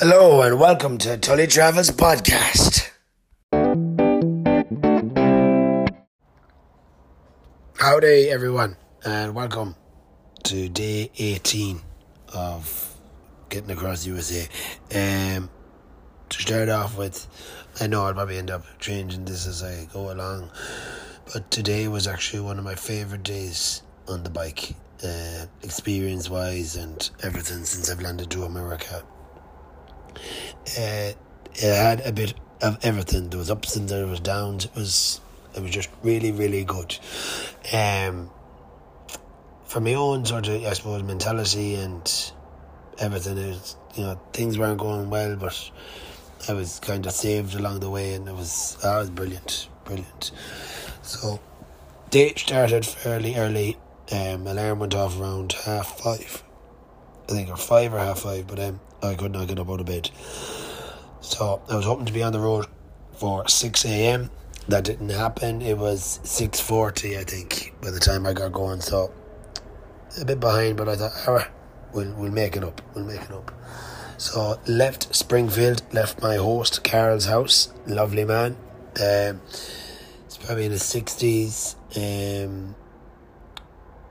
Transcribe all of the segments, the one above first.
Hello and welcome to Tully Travels Podcast. Howdy, everyone, and welcome to day 18 of getting across the USA. Um, to start off with, I know I'll probably end up changing this as I go along, but today was actually one of my favorite days on the bike, uh, experience wise and everything since I've landed to America. Uh, it had a bit of everything. There was ups and there was downs. It was it was just really really good. Um, for my own sort of I suppose mentality and everything is you know things weren't going well, but I was kind of saved along the way, and it was oh, it was brilliant, brilliant. So day started fairly early. Um, alarm went off around half five. I think or five or half five, but um, I could not get up out of bed. So I was hoping to be on the road for six a.m. That didn't happen. It was six forty, I think, by the time I got going. So a bit behind, but I thought, ah, we'll we'll make it up. We'll make it up. So left Springfield, left my host Carol's house. Lovely man. Um, it's probably in his sixties. Um,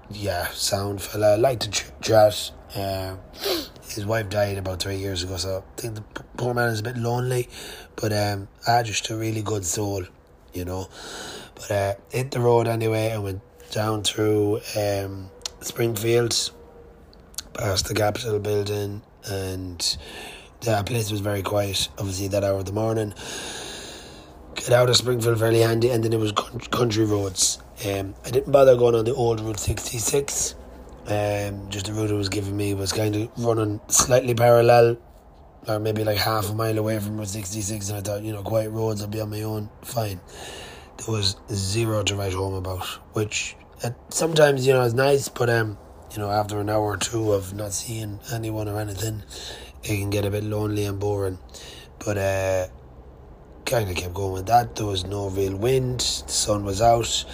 yeah, sound fella. Like to ch- chat. His wife died about three years ago, so I think the poor man is a bit lonely, but um, ah, just a really good soul, you know. But uh, hit the road anyway and went down through um, Springfield, past the Capitol building, and the place was very quiet. Obviously, that hour of the morning. Get out of Springfield fairly handy, and then it was country roads. Um, I didn't bother going on the old Route 66 um, just the route it was giving me was kind of running slightly parallel, or maybe like half a mile away from Route 66, and I thought, you know, quiet roads, I'll be on my own, fine. There was zero to write home about, which uh, sometimes, you know, is nice, but, um, you know, after an hour or two of not seeing anyone or anything, it can get a bit lonely and boring. But, uh, kind of kept going with that. There was no real wind, the sun was out,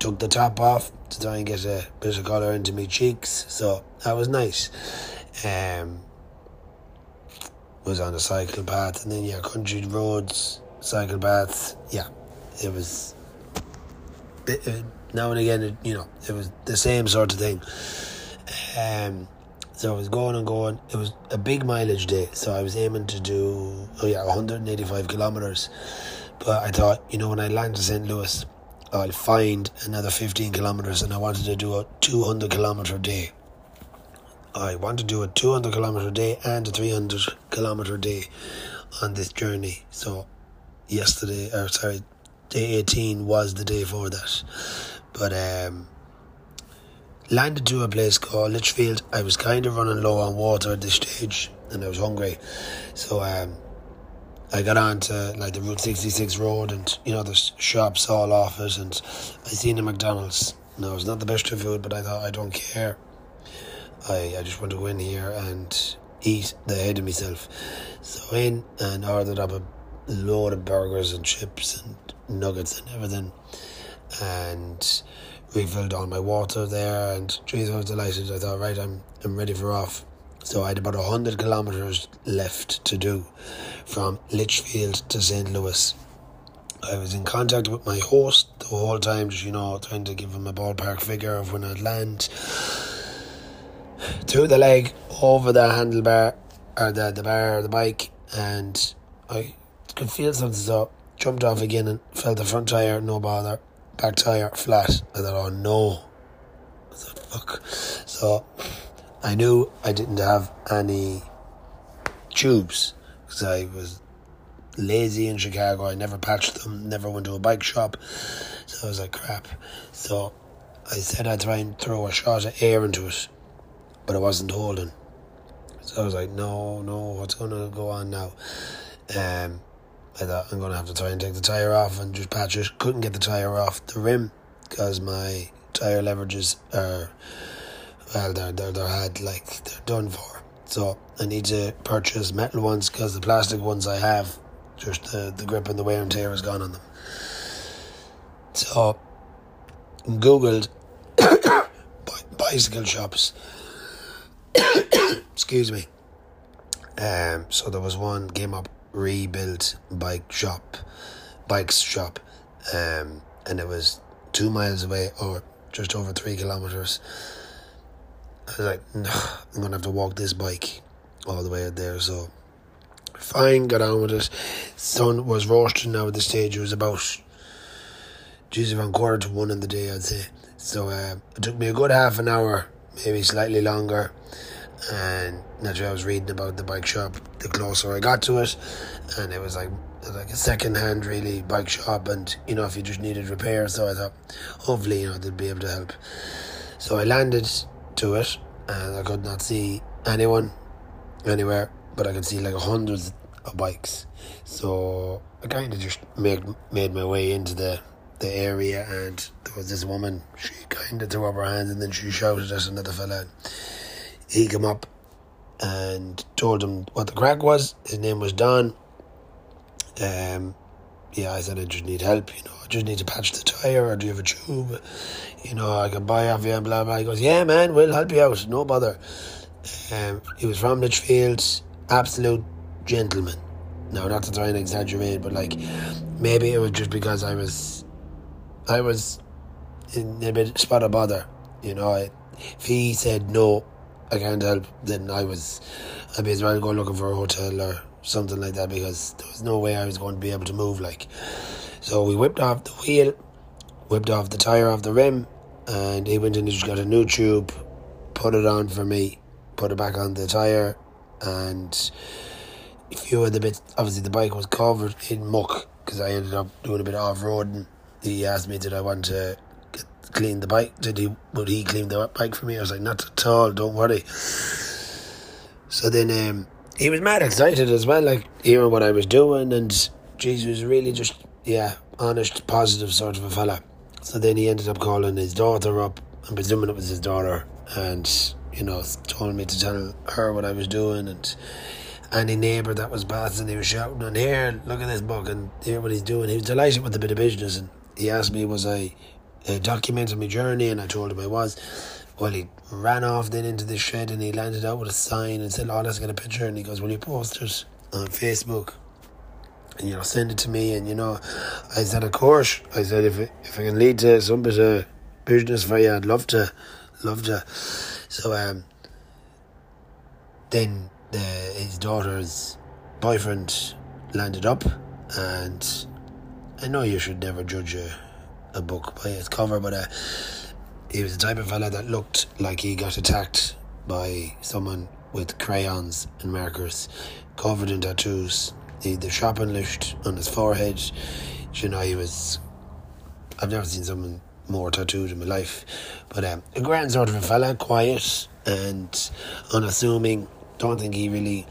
took the top off, to try and get a bit of colour into my cheeks. So that was nice. Um, was on a cycle path, and then yeah, country roads, cycle paths. Yeah, it was. It, it, now and again, it, you know, it was the same sort of thing. Um, so I was going and going. It was a big mileage day, so I was aiming to do oh yeah, 185 kilometers. But I thought, you know, when I land to St. Louis, I'll find another 15 kilometers and I wanted to do a 200 kilometer day. I want to do a 200 kilometer day and a 300 kilometer day on this journey. So, yesterday, or sorry, day 18 was the day for that. But, um, landed to a place called Litchfield. I was kind of running low on water at this stage and I was hungry. So, um, I got on to like the Route 66 road and you know there's shops all off it and I seen a McDonald's. No, it's not the best of food but I thought I don't care. I, I just want to go in here and eat the head of myself. So in and ordered up a load of burgers and chips and nuggets and everything and refilled all my water there and geez I was delighted. I thought right I'm I'm ready for off. So I had about 100 kilometres left to do from Litchfield to St. Louis. I was in contact with my host the whole time, just, you know, trying to give him a ballpark figure of when I'd land. Threw the leg over the handlebar, or the, the bar, or the bike, and I could feel something, so jumped off again and felt the front tyre, no bother. Back tyre, flat. I thought, oh no. I thought, fuck. So I knew I didn't have any tubes because I was lazy in Chicago. I never patched them, never went to a bike shop. So I was like, crap. So I said I'd try and throw a shot of air into it, but it wasn't holding. So I was like, no, no, what's going to go on now? Um, I thought I'm going to have to try and take the tyre off and just patch it. Couldn't get the tyre off the rim because my tyre leverages are well, they're, they're, they're had, like, they're done for. So I need to purchase metal ones because the plastic ones I have, just the, the grip and the wear and tear is gone on them. So, Googled bicycle shops. Excuse me. Um, so there was one came up rebuilt bike shop, bikes shop, um, and it was two miles away or just over three kilometers. I was like, no, I'm gonna have to walk this bike all the way out there. So fine, got on with it. Sun was roasting now at the stage. It was about, geez, around quarter to one in the day, I'd say. So uh, it took me a good half an hour, maybe slightly longer. And naturally, I was reading about the bike shop. The closer I got to it, and it was like like a second hand really bike shop, and you know if you just needed repair. So I thought, hopefully, you know they'd be able to help. So I landed to it, and I could not see anyone anywhere, but I could see like hundreds of bikes. So I kind of just made made my way into the the area, and there was this woman. She kind of threw up her hands, and then she shouted at another fella. He came up and told him what the crack was. His name was Don. Um, yeah, I said I just need help. You know, just need to patch the tire, or do you have a tube? You know, I can buy off you and blah blah. He goes, yeah, man, we'll help you out. No bother. Um, he was from Litchfield, absolute gentleman. Now, not to try and exaggerate, but like maybe it was just because I was, I was in a bit spot of bother. You know, I, if he said no, I can't help, then I was, I'd be as well go looking for a hotel or something like that because there was no way I was going to be able to move. Like, so we whipped off the wheel, whipped off the tire off the rim, and he went in and just got a new tube, put it on for me, put it back on the tire, and a few of the bits. Obviously, the bike was covered in muck because I ended up doing a bit of off roading. He asked me, "Did I want to clean the bike? Did he? Would he clean the bike for me?" I was like, "Not at all. Don't worry." So then, um, he was mad excited as well, like hearing what I was doing, and Jesus really just yeah, honest, positive sort of a fella. So then he ended up calling his daughter up. I'm presuming it was his daughter, and you know, told me to tell her what I was doing, and any neighbour that was passing, he was shouting, "And here, look at this book, and hear what he's doing." He was delighted with the bit of business, and he asked me, "Was I uh, documenting my journey?" And I told him I was. Well, he ran off then into the shed, and he landed out with a sign and said, "Oh, let's get a picture." And he goes, "Will you post it on Facebook?" And you know, send it to me. And you know, I said, "Of course." I said, "If it, if I can lead to some bit of business for you, I'd love to, love to." So um, then the, his daughter's boyfriend landed up, and I know you should never judge a, a book by its cover, but uh, he was the type of fella that looked like he got attacked by someone with crayons and markers, covered in tattoos. The the shopping list on his forehead, you know, he was. I've never seen someone more tattooed in my life, but um, a grand sort of a fella, quiet and unassuming. Don't think he really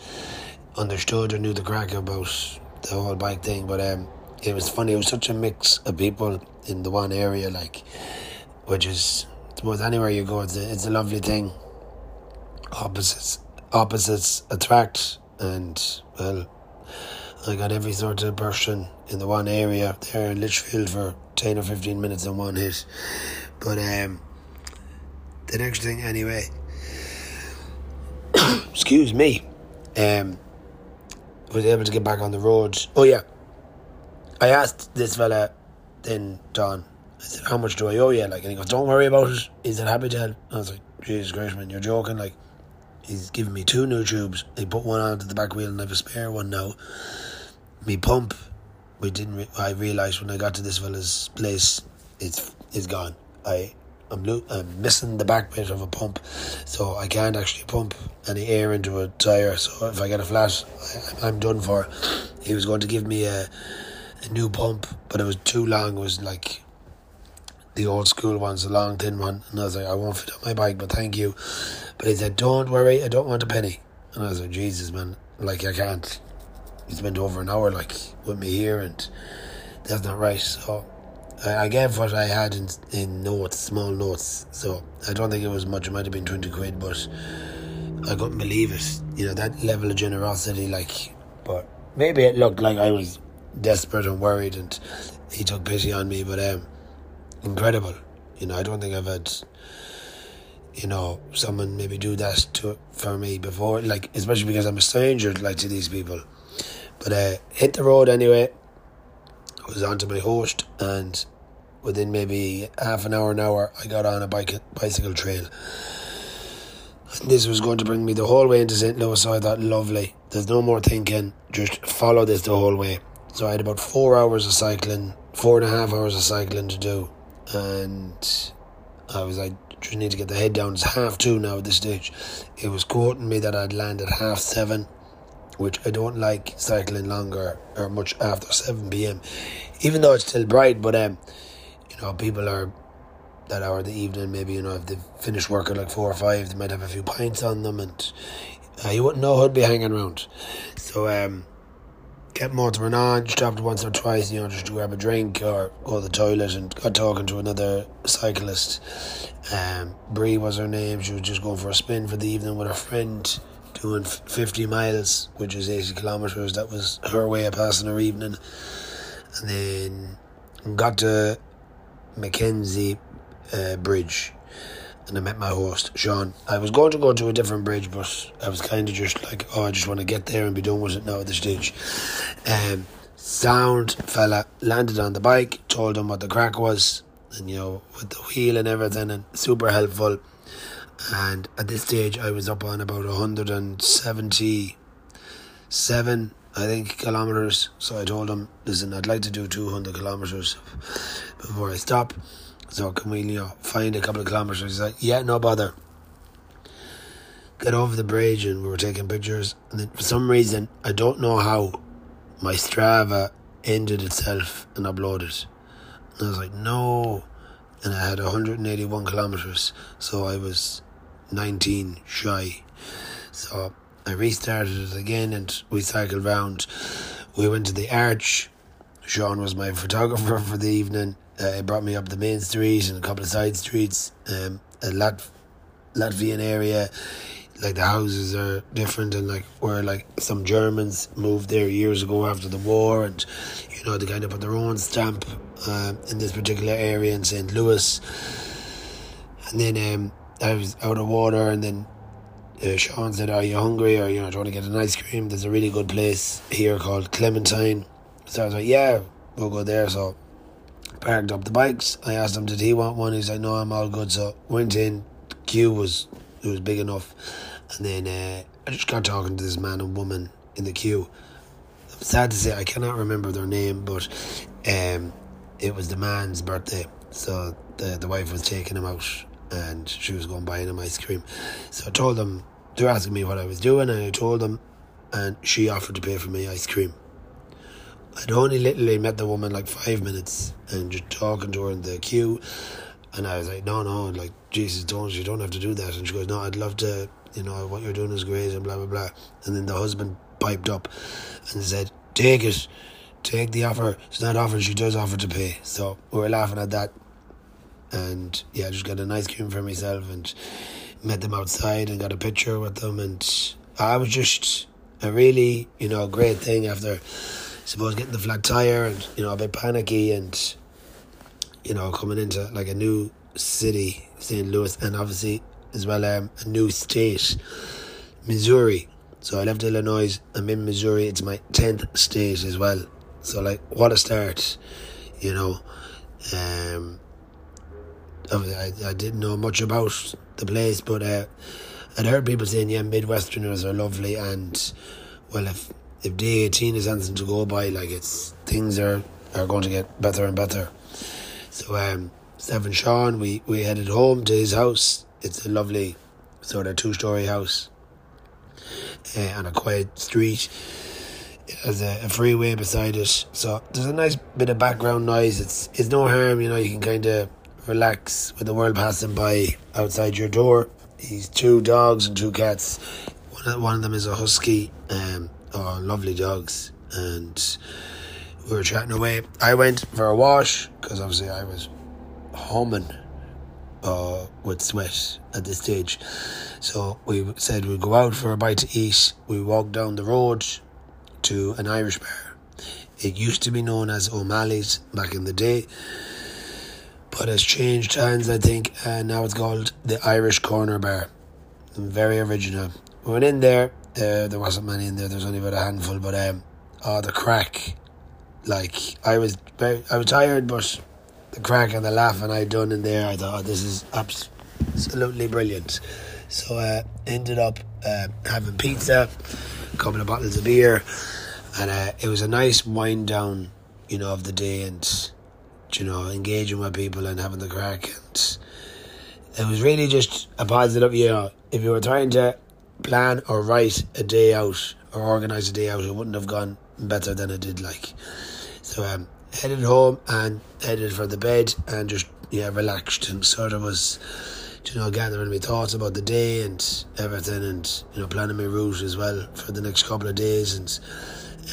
understood or knew the crack about the whole bike thing, but um, it was funny. It was such a mix of people in the one area, like, which is, I suppose, anywhere you go, it's a, it's a lovely thing. Opposites, opposites attract, and well, I got every sort of person in the one area there in Litchfield for ten or fifteen minutes in one hit. But um, the next thing, anyway, excuse me, um, was able to get back on the road. Oh yeah, I asked this fella, then Don. I said, "How much do I owe you?" Like, and he goes, "Don't worry about it." "Happy to help." I was like, "Jesus Christ, man, you're joking!" Like, he's giving me two new tubes. He put one onto the back wheel, and I have a spare one now. Me pump, we didn't. Re- I realised when I got to this fella's place, it's it's gone. I I'm, lo- I'm missing the back bit of a pump, so I can't actually pump any air into a tire. So if I get a flat, I, I'm done for. He was going to give me a, a new pump, but it was too long. It was like the old school ones, the long thin one, and I was like, I won't fit on my bike, but thank you. But he said, Don't worry, I don't want a penny. And I was like, Jesus, man, like I can't. He spent over an hour like with me here, and that's not right. So I, I gave what I had in in notes, small notes. So I don't think it was much. It might have been twenty quid, but I couldn't believe it. You know that level of generosity, like. But maybe it looked like I was desperate and worried, and he took pity on me. But um, incredible. You know, I don't think I've had you know, someone maybe do that to for me before, like especially because I'm a stranger, like to these people. But uh, hit the road anyway. I was onto my host, and within maybe half an hour, an hour, I got on a bike bicycle trail. And this was going to bring me the whole way into St. Louis, so I thought, lovely. There's no more thinking. Just follow this the whole way. So I had about four hours of cycling, four and a half hours of cycling to do, and I was like, just need to get the head down. It's half two now at this stage. It was quoting me that I'd land at half seven, which I don't like cycling longer or much after 7 pm, even though it's still bright. But, um, you know, people are that hour of the evening, maybe, you know, if they've finished work at like four or five, they might have a few pints on them and uh, you wouldn't know who'd be hanging around. So, um, kept motoring on, stopped once or twice, you know, just to grab a drink or go to the toilet and got talking to another cyclist. Um, was her name. She was just going for a spin for the evening with her friend, doing 50 miles, which is 80 kilometres. That was her way of passing her evening. And then got to Mackenzie uh, Bridge and I met my host, Sean. I was going to go to a different bridge, but I was kind of just like, oh, I just want to get there and be done with it now at the stage. Um, sound fella landed on the bike, told him what the crack was, and you know, with the wheel and everything, and super helpful. And at this stage, I was up on about 177, I think, kilometers. So I told him, listen, I'd like to do 200 kilometers before I stop. So can we, you know, find a couple of kilometers? He's like, yeah, no bother. Get over the bridge, and we were taking pictures. And then for some reason, I don't know how, my Strava ended itself and uploaded. And I was like, no. And I had 181 kilometers, so I was 19 shy. So I restarted it again, and we cycled round. We went to the arch. Sean was my photographer for the evening uh, it brought me up the main street and a couple of side streets. Um, a Lat- Latvian area, like the houses are different, and like where like some Germans moved there years ago after the war, and you know they kind of put their own stamp uh, in this particular area in St. Louis. And then um, I was out of water, and then uh, Sean said, "Are you hungry? Or you know, trying to get an ice cream? There's a really good place here called Clementine." So I was like, "Yeah, we'll go there." So parked up the bikes. I asked him, did he want one? He's like, no, I'm all good. So went in. The queue was it was big enough, and then uh, I just got talking to this man and woman in the queue. I'm sad to say I cannot remember their name, but um, it was the man's birthday, so the the wife was taking him out, and she was going buying him ice cream. So I told them they're asking me what I was doing, and I told them, and she offered to pay for me ice cream. I'd only literally met the woman like five minutes and just talking to her in the queue. And I was like, no, no, like, Jesus, don't, you don't have to do that. And she goes, no, I'd love to, you know, what you're doing is great and blah, blah, blah. And then the husband piped up and said, take it, take the offer. It's not offering, she does offer to pay. So we were laughing at that. And yeah, I just got an ice cream for myself and met them outside and got a picture with them. And I was just a really, you know, great thing after suppose getting the flat tire and you know a bit panicky and you know coming into like a new city, St. Louis, and obviously as well um, a new state, Missouri. So I left Illinois. I'm in Missouri. It's my tenth state as well. So like, what a start, you know. Um, I, I didn't know much about the place, but uh, I'd heard people saying, yeah, Midwesterners are lovely, and well, if if day eighteen is anything to go by, like it's things are are going to get better and better. So um, Stephen Sean, we we headed home to his house. It's a lovely sort of two story house uh, on a quiet street. It has a, a, freeway beside it, so there's a nice bit of background noise. It's it's no harm, you know. You can kind of relax with the world passing by outside your door. He's two dogs and two cats. One of, one of them is a husky. Um, lovely dogs, and we were chatting away. I went for a wash because obviously I was humming uh, with sweat at this stage. So we said we'd go out for a bite to eat. We walked down the road to an Irish bar. It used to be known as O'Malley's back in the day. but it's changed hands, I think, and now it's called the Irish Corner Bar. Very original. We went in there. Uh, there wasn't many in there. There was only about a handful, but um, oh, the crack! Like I was, I was tired, but the crack and the laughing I'd done in there, I thought oh, this is absolutely brilliant. So uh, ended up uh, having pizza, a couple of bottles of beer, and uh, it was a nice wind down, you know, of the day and you know engaging with people and having the crack and it was really just a positive. You know, if you were trying to plan or write a day out or organize a day out, it wouldn't have gone better than it did. Like so, um, headed home and headed for the bed and just yeah relaxed and sort of was you know gathering my thoughts about the day and everything and you know planning my route as well for the next couple of days and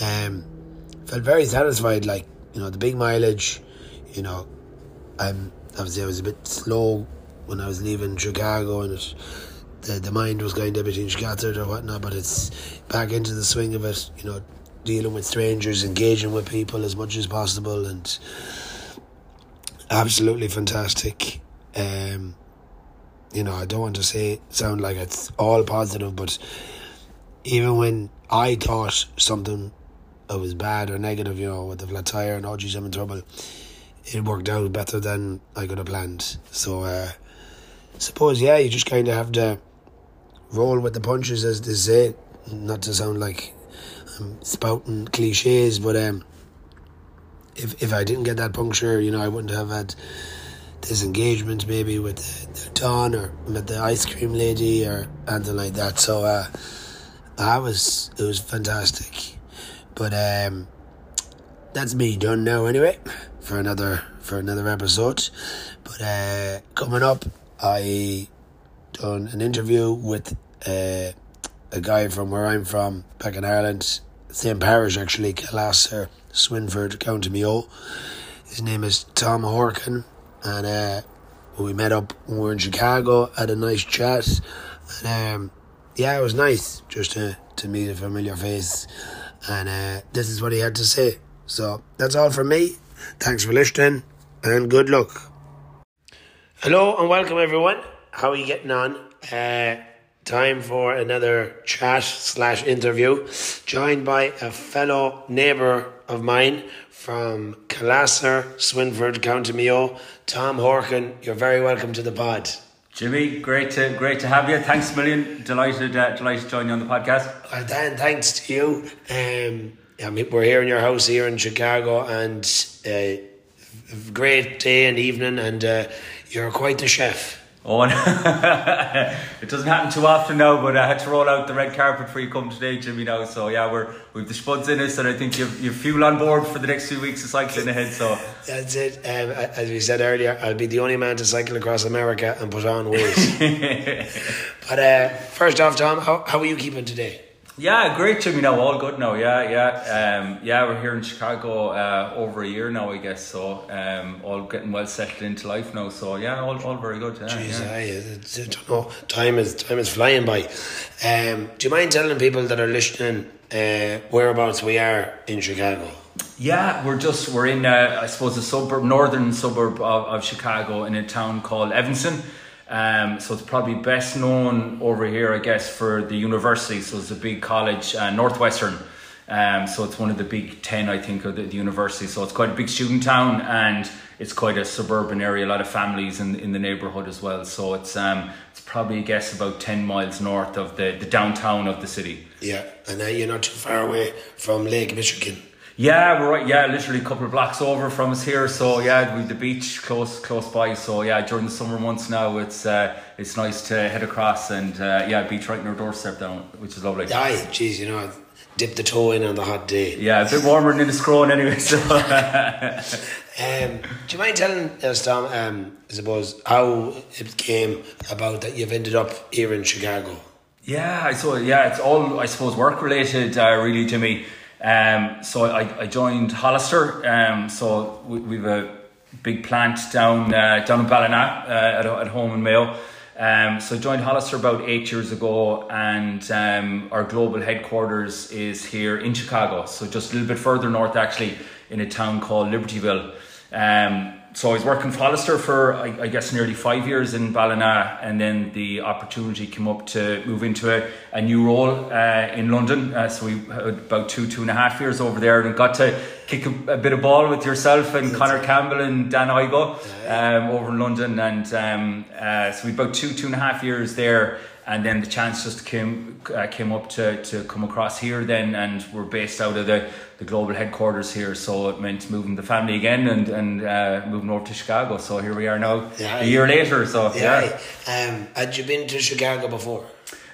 um felt very satisfied like you know the big mileage you know I'm obviously I was a bit slow when I was leaving Chicago and it the, the mind was going to be scattered or whatnot but it's back into the swing of it you know dealing with strangers, engaging with people as much as possible, and absolutely fantastic. Um, you know, I don't want to say sound like it's all positive, but even when I thought something was bad or negative, you know, with the flat tire and oh geez, I'm in trouble, it worked out better than I could have planned. So, uh, suppose yeah, you just kind of have to roll with the punches, as they say. Not to sound like I'm spouting cliches, but um, if if I didn't get that puncture, you know, I wouldn't have had this engagement maybe with the, the Don or with the ice cream lady or anything like that. So uh, I was it was fantastic, but um, that's me done now anyway for another for another episode. But uh, coming up, I done an interview with. Uh, a guy from where I'm from, back in Ireland, same parish actually, Killasser, Swinford, County Mayo. His name is Tom Horkan, and uh, we met up when we were in Chicago, had a nice chat, and um, yeah, it was nice just to, to meet a familiar face, and uh, this is what he had to say. So that's all from me. Thanks for listening, and good luck. Hello and welcome everyone. How are you getting on? Uh, time for another chat slash interview, joined by a fellow neighbour of mine from Killasser, Swinford, County Mayo, Tom Horkan. You're very welcome to the pod. Jimmy, great to great to have you. Thanks a million. Delighted uh, delighted to join you on the podcast. Well, Dan, thanks to you. Um, I mean, we're here in your house here in Chicago, and uh, great day and evening, and uh, you're quite the chef. Oh, it doesn't happen too often now, but I had to roll out the red carpet for you come today, Jimmy. Now, so yeah, we're we've the spuds in us, and I think you've you've fuel on board for the next few weeks of cycling ahead. So that's it. Um, as we said earlier, I'll be the only man to cycle across America and put on weight. but uh, first off, Tom, how how are you keeping today? Yeah, great, Jimmy. Now all good now. Yeah, yeah, um, yeah. We're here in Chicago uh, over a year now, I guess. So um, all getting well settled into life now. So yeah, all, all very good. Yeah, Jeez, yeah. I, I don't know. Time is time is flying by. Um, do you mind telling people that are listening uh, whereabouts we are in Chicago? Yeah, we're just we're in uh, I suppose a suburb, northern suburb of, of Chicago, in a town called Evanston. Um, so it's probably best known over here, I guess, for the university. So it's a big college, uh, Northwestern. Um, so it's one of the big 10, I think, of the, the, university. So it's quite a big student town and it's quite a suburban area, a lot of families in, in the neighbourhood as well. So it's um, it's probably, I guess, about 10 miles north of the, the downtown of the city. Yeah, and uh, you're not too far away from Lake Michigan. Yeah, we're right. Yeah, literally a couple of blocks over from us here. So yeah, we the beach close close by. So yeah, during the summer months now, it's uh, it's nice to head across and uh, yeah, beach right in our doorstep down, which is lovely. Aye, geez, you know, dip the toe in on the hot day. Yeah, a bit warmer than Enniscrone anyway. So, um, do you mind telling us, Tom? Um, I suppose how it came about that you've ended up here in Chicago. Yeah, I saw. Yeah, it's all I suppose work related, uh, really, to me. Um, so I, I joined Hollister. Um, so we, we have a big plant down uh, down in Ballina uh, at, at home in Mayo. Um, so I joined Hollister about eight years ago, and um, our global headquarters is here in Chicago. So just a little bit further north, actually, in a town called Libertyville. Um, so I was working for Hollister for I, I, guess nearly five years in Ballina, and then the opportunity came up to move into a, a new role uh, in London. Uh, so we had about two two and a half years over there, and got to kick a, a bit of ball with yourself and That's Connor it. Campbell and Dan Igo um, over in London, and um, uh, so we about two two and a half years there and then the chance just came uh, came up to, to come across here then and we're based out of the, the global headquarters here so it meant moving the family again and and uh, moving over to Chicago so here we are now yeah, a year later so yeah, yeah. Um, had you been to Chicago before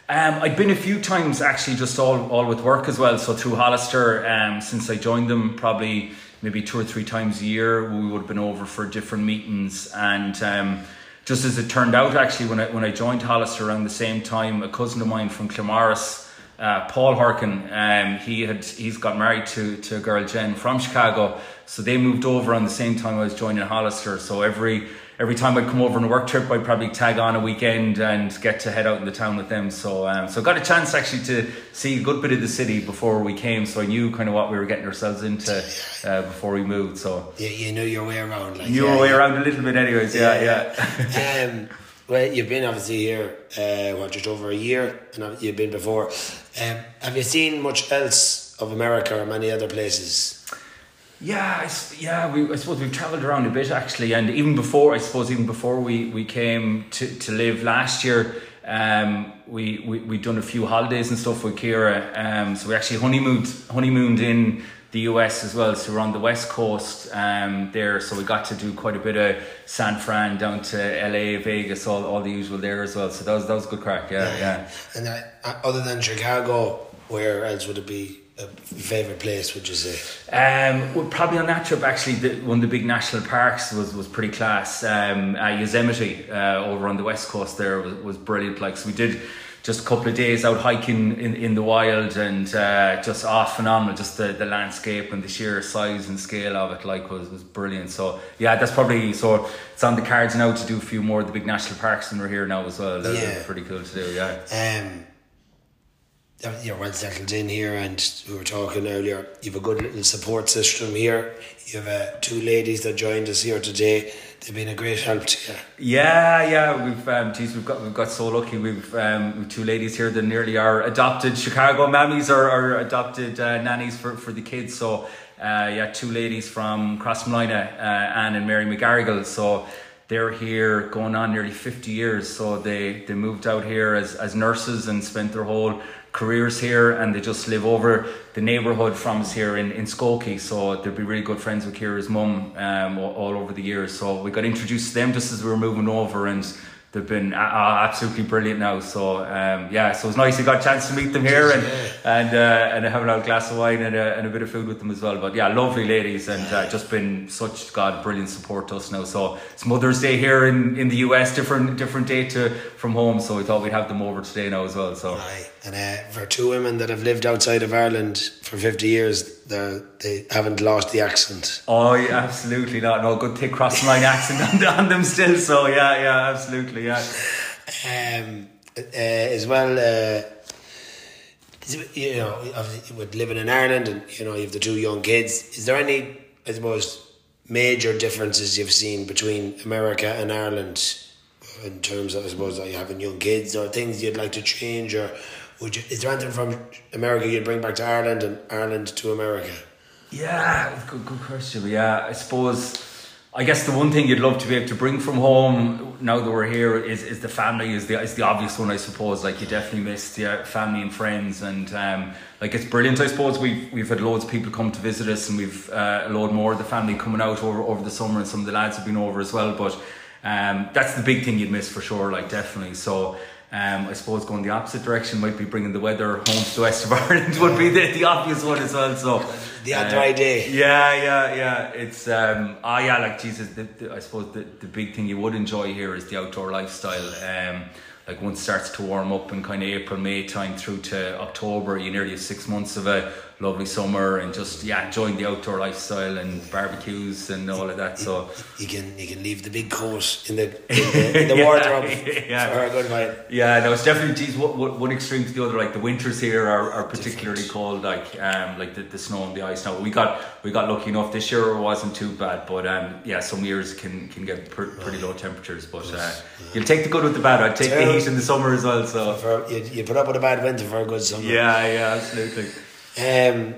um, I'd been a few times actually, just all, all with work as well. So through Hollister, um, since I joined them, probably maybe two or three times a year, we would have been over for different meetings. And um, just as it turned out, actually, when I when I joined Hollister around the same time, a cousin of mine from Claremorris, uh, Paul Harkin, um, he had he's got married to to a girl Jen from Chicago, so they moved over on the same time I was joining Hollister. So every every time I'd come over on a work trip, I'd probably tag on a weekend and get to head out in the town with them. So, um, so got a chance actually to see a good bit of the city before we came. So I knew kind of what we were getting ourselves into uh, before we moved. So yeah, you knew your way around. Like knew yeah, your way yeah. around a little bit, anyways. Yeah, yeah. yeah. um, well, you've been obviously here, uh, what, just over a year, and you've been before. Um, have you seen much else of America or many other places? Yeah, I, yeah. We, I suppose we've travelled around a bit actually, and even before, I suppose, even before we, we came to, to live last year, um, we we we done a few holidays and stuff with Kira. Um, so we actually honeymooned honeymooned in the US as well. So we're on the west coast um, there. So we got to do quite a bit of San Fran down to LA, Vegas, all, all the usual there as well. So that was that was good crack. Yeah, yeah. yeah. And uh, other than Chicago, where else would it be? A favorite place would you say? Um well probably on that trip actually the, one of the big national parks was was pretty class. Um uh, Yosemite uh, over on the west coast there was, was brilliant. Like so we did just a couple of days out hiking in, in the wild and uh, just off phenomenal. Just the, the landscape and the sheer size and scale of it like was, was brilliant. So yeah that's probably so it's on the cards now to do a few more of the big national parks and we're here now as well. That's yeah. pretty cool to do yeah. Um you're well settled in here, and we were talking earlier. You have a good little support system here. You have uh, two ladies that joined us here today. They've been a great help to you. Yeah, yeah, we've um, geez, we've got we've got so lucky. We've um, two ladies here that nearly are adopted Chicago mammies or, or adopted uh, nannies for, for the kids. So uh, yeah, two ladies from Crossmolina, uh, Anne and Mary McGarrigle. So they're here going on nearly 50 years so they they moved out here as, as nurses and spent their whole careers here and they just live over the neighbourhood from us here in, in Skokie. So they'll be really good friends with Kira's mum um, all, over the years. So we got introduced to them just as we were moving over and they've been uh, absolutely brilliant now. So um, yeah, so it's nice you got a chance to meet them here and and uh, and have a glass of wine and a, and a bit of food with them as well. But yeah, lovely ladies and uh, just been such God brilliant support to us now. So it's Mother's Day here in, in the US, different different day to from home. So we thought we'd have them over today now as well. So Aye. And uh, for two women that have lived outside of Ireland for fifty years, they haven't lost the accent. Oh, yeah, absolutely not. No good thick cross line accent on, on them still. So yeah, yeah, absolutely, yeah. Um, uh, as well, uh, you know, with living in Ireland and you know you have the two young kids. Is there any, I suppose, major differences you've seen between America and Ireland in terms of, I suppose, like having young kids or things you'd like to change or would you, is there anything from America you'd bring back to Ireland and Ireland to America? Yeah, good, good question. Yeah, I suppose. I guess the one thing you'd love to be able to bring from home now that we're here is, is the family is the is the obvious one I suppose like you definitely miss the family and friends and um, like it's brilliant I suppose we've we've had loads of people come to visit us and we've uh, a load more of the family coming out over over the summer and some of the lads have been over as well but um, that's the big thing you'd miss for sure like definitely so um, I suppose going the opposite direction might be bringing the weather home to the west of Ireland would be the, the obvious one as well. So the uh, dry day. Yeah, yeah, yeah. It's um, ah, yeah, like Jesus. The, the, I suppose the, the big thing you would enjoy here is the outdoor lifestyle. Um, like once it starts to warm up in kind of April, May time through to October, you nearly have six months of a lovely summer and just yeah enjoying the outdoor lifestyle and barbecues and all of that. So you can you can leave the big coat in the in the, in the yeah, wardrobe yeah. for a good while. Yeah, no, it's definitely geez, one, one extreme to the other. Like the winters here are, are particularly Different. cold. Like um like the, the snow and the ice. Now we got we got lucky enough this year. It wasn't too bad, but um yeah, some years can can get pr- pretty low temperatures. But uh, you'll take the good with the bad. I'd take the heat in the summer as well. So for, you, you put up with a bad winter for a good summer. Yeah, yeah, absolutely. Um,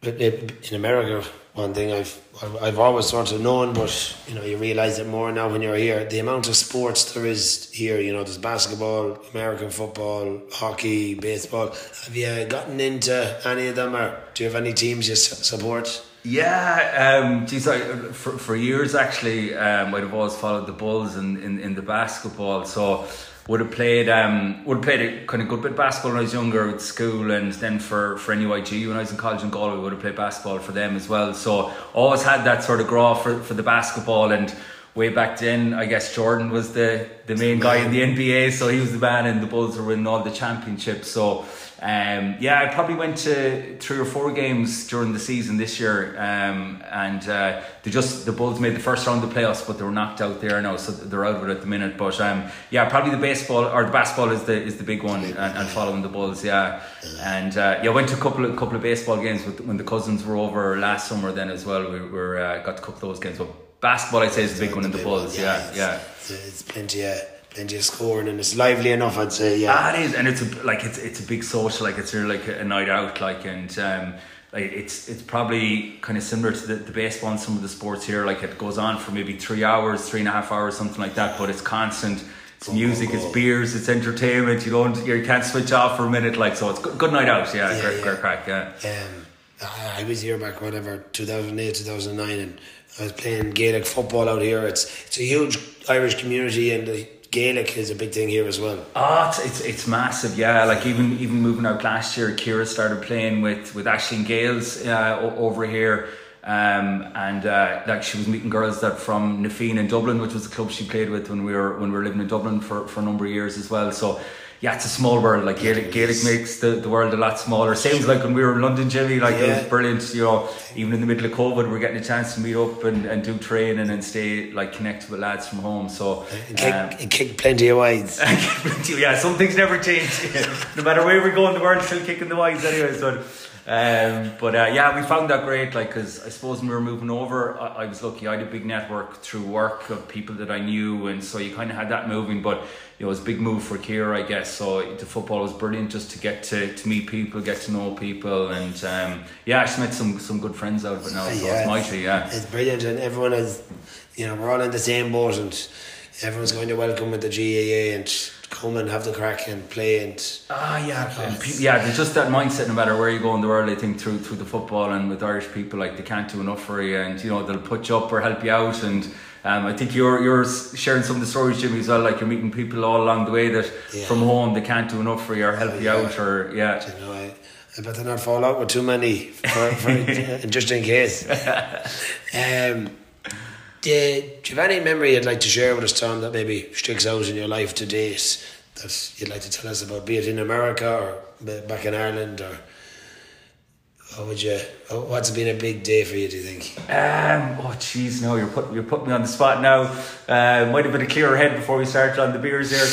but in America, one thing I've I've always sort of known, but you know you realise it more now when you're here. The amount of sports there is here, you know, there's basketball, American football, hockey, baseball. Have you gotten into any of them, or do you have any teams you support? Yeah, um, geez, I, for for years actually, um, I'd have always followed the Bulls in, in, in the basketball. So would have played um would have played a kind of good bit of basketball when I was younger at school and then for for NUIG when I was in college in Galway would have played basketball for them as well. So always had that sort of grow for, for the basketball and way back then I guess Jordan was the the main guy in the NBA so he was the man and the Bulls were winning all the championships. So um, yeah, I probably went to three or four games during the season this year, um, and uh, they just the Bulls made the first round of the playoffs, but they were knocked out there now, so they're out of it at the minute. But um, yeah, probably the baseball or the basketball is the is the big one, and, and following the Bulls, yeah. And uh, yeah, went to a couple of couple of baseball games with, when the cousins were over last summer. Then as well, we were uh, got to cook those games. But basketball, I'd say, is the big one in the Bulls. Yeah, yeah. It's, it's plenty. Uh, and just scoring and it's lively enough I'd say yeah ah, it is and it's a, like it's it's a big social like it's really like a night out like and um, like it's it's probably kind of similar to the, the baseball and some of the sports here like it goes on for maybe three hours three and a half hours something like that but it's constant it's music, it's beers, it's entertainment. You don't, you can't switch off for a minute. Like so, it's good, good night out. Yeah, yeah, great, yeah. great crack. Yeah. Um, I was here back whatever 2008, 2009, and I was playing Gaelic football out here. It's it's a huge Irish community, and the Gaelic is a big thing here as well. Oh, it's, it's, it's massive, yeah. Like even even moving out last year, Kira started playing with with Aisling Gaels uh, over here. Um, and uh, like she was meeting girls that from Na Fianna in Dublin, which was the club she played with when we were when we were living in Dublin for, for a number of years as well. So yeah, it's a small world. Like Gaelic, Gaelic makes the, the world a lot smaller. Same like when we were in London, Jimmy. Like yeah. it was brilliant. You know, even in the middle of COVID, we're getting a chance to meet up and, and do training and stay like connected with lads from home. So and kick, um, and kick plenty of wides. yeah, some things never change. no matter where we go in the world, still kicking the wides anyway. So. Um, but uh, yeah, we found that great. Like, because I suppose when we were moving over, I, I, was lucky. I had a big network through work of people that I knew, and so you kind of had that moving. But you know, it was a big move for Kira, I guess. So the football was brilliant just to get to, to meet people, get to know people, and um, yeah, I just met some some good friends out of it now. So yeah, it's mighty, yeah. It's brilliant, and everyone is, you know, we're all in the same boat, and everyone's going to welcome with the GAA and come and have the crack and play and ah yeah and pe- yeah there's just that mindset no matter where you go in the world I think through through the football and with Irish people like they can't do enough for you and you know they'll put you up or help you out and um, I think you're you're sharing some of the stories Jimmy as well like you're meeting people all along the way that yeah. from home they can't do enough for you or help oh, you out or yeah. You know, I, I better not fall out with too many for, for just in case. Um do you have any memory you'd like to share with us, Tom, that maybe sticks out in your life to date that you'd like to tell us about, be it in America or back in Ireland or what would you? What's been a big day for you? Do you think? Um. Oh, jeez, no, you're putting you're putting me on the spot now. Uh, might have been a clearer head before we started on the beers here.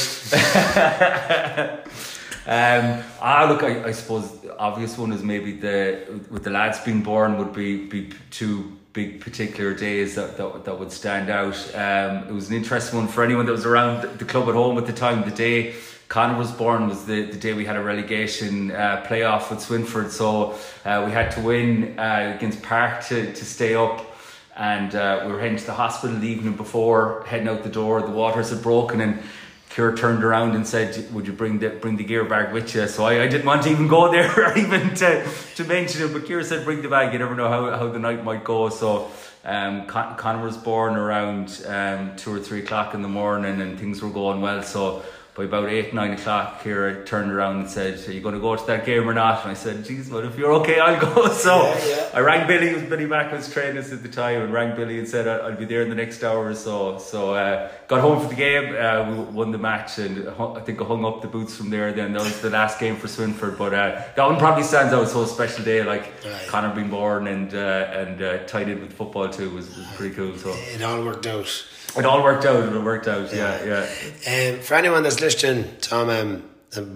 um. Ah, look, I, I suppose the obvious one is maybe the with the lads being born would be be two big particular days that, that, that would stand out. Um, it was an interesting one for anyone that was around the club at home at the time. The day Conor was born was the, the day we had a relegation uh, playoff with Swinford, so uh, we had to win uh, against Park to, to stay up. And uh, we were heading to the hospital the evening before, heading out the door. The waters had broken, and Kira turned around and said, "Would you bring the bring the gear bag with you?" So I, I didn't want to even go there or even to, to mention it. But Kira said, "Bring the bag. You never know how, how the night might go." So um, Con- was born around um, two or three o'clock in the morning, and things were going well. So by about eight, nine o'clock, here I turned around and said, Are you going to go to that game or not? And I said, Geez, well, if you're okay, I'll go. So Yeah, yeah. I rang Billy, it was Billy Mack was training us at the time, and rang Billy and said, I'll be there in the next hour or so. So uh, got home for the game, uh, we won the match, and I think I hung up the boots from there. Then that was the last game for Swinford. But uh, that one probably stands out. So a special day, like Right. Connor being born and uh, and uh, tied in with football too was, was pretty cool. So It all worked out. it all worked out. It worked out. Yeah, yeah. Um, for anyone that's listening, Tom, um,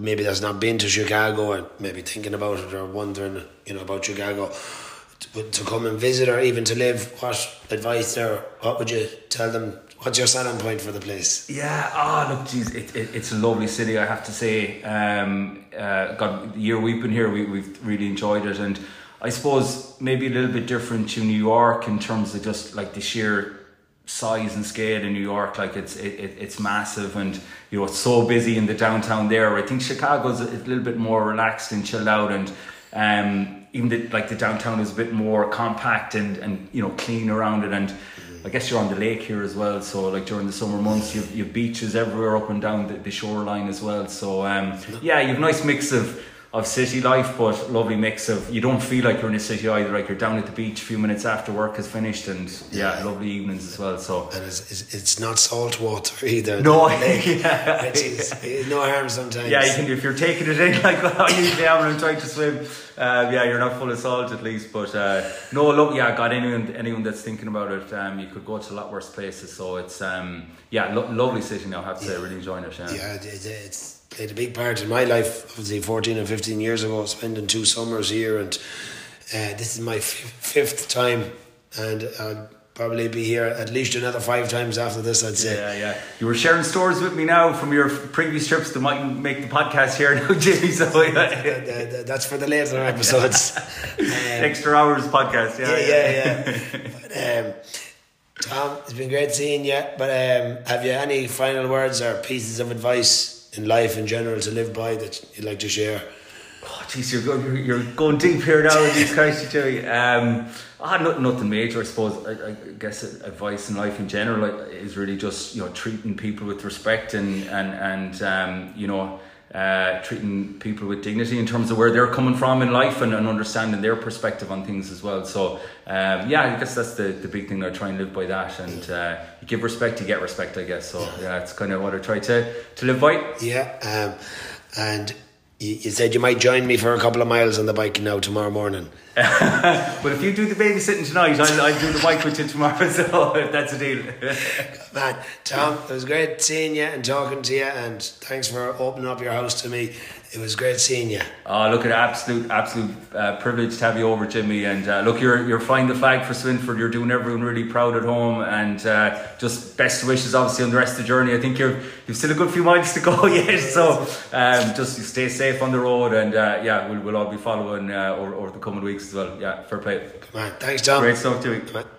maybe that's not been to Chicago and maybe thinking about it or wondering, you know, about Chicago, to, to come and visit or even to live, what advice there? what would you tell them? What's your selling point for the place? Yeah, ah, look, geez, it, it, it's a lovely city, I have to say. Um, uh, God, the year we've been here, we, we've really enjoyed it. And I suppose maybe a little bit different to New York in terms of just like the sheer size and scale in New York. Like it's it, it, it's massive and, you know, it's so busy in the downtown there. I think Chicago's a, a little bit more relaxed and chilled out and um, even the, like the downtown is a bit more compact and, and you know, clean around it. And I guess you're on the lake here as well, so like during the summer months, you've, you've beaches everywhere up and down the, the shoreline as well. So um, yeah, you've a nice mix of of city life, but lovely mix of you don't feel like you're in a city either. Like you're down at the beach a few minutes after work is finished, and yeah, lovely evenings as well. So And it's, it's, it's not salt water either. no, lake, yeah, is no harm sometimes. yeah, you can if you're taking it in like I usually am when I'm trying to swim. Uh, yeah, you're not full of salt at least, but uh, no, look, yeah, got anyone anyone that's thinking about it, um, you could go to a lot worse places. So it's um, yeah, lo- lovely city now. I have to say, really enjoying it. Yeah. Yeah, it, it, it's played a big part in my life. Obviously, 14 and 15 years ago, spending two summers here, and uh, this is my f- fifth time, and I'll probably be here at least another five times after this, I'd say. Yeah, yeah. You were sharing stories with me now from your previous trips that might make the podcast here now, Jimmy. So yeah. that's for the later episodes. Um, extra hours podcast. Yeah, yeah, yeah, yeah. But, um, Tom, it's been great seeing you. But um, have you any final words or pieces of advice in life in general to live by that you'd like to share? Oh, jeez, you're going, you're, you're going deep here now with these guys, Joey. Um, ah, not, nothing major, I suppose. I, I guess advice in life in general is really just you know treating people with respect and and and um, you know. Uh, treating people with dignity in terms of where they're coming from in life and, and understanding their perspective on things as well. So, um, yeah, I guess that's the, the big thing. I try and live by that. And uh, you give respect, you get respect, I guess. So, yeah, it's kind of what I try to, to live by. Yeah, um, and you, you said you might join me for a couple of miles on the bike now tomorrow morning. But if you do the babysitting tonight, I'll, I'll do the bike with you tomorrow. So if that's a deal. Man, Tom, it was great seeing you and talking to you, and thanks for opening up your house to me. It was great seeing you. Oh, look at absolute, absolute uh, privilege to have you over, Jimmy. And uh, look, you're you're flying the flag for Swinford. You're doing everyone really proud at home, and uh, just best wishes, obviously, on the rest of the journey. I think you're you've still a good few miles to go yet, so um, just stay safe on the road, and uh, yeah, we'll we'll all be following uh, over over the coming weeks as well. Yeah, fair play. Come on, thanks, John. Great stuff, on.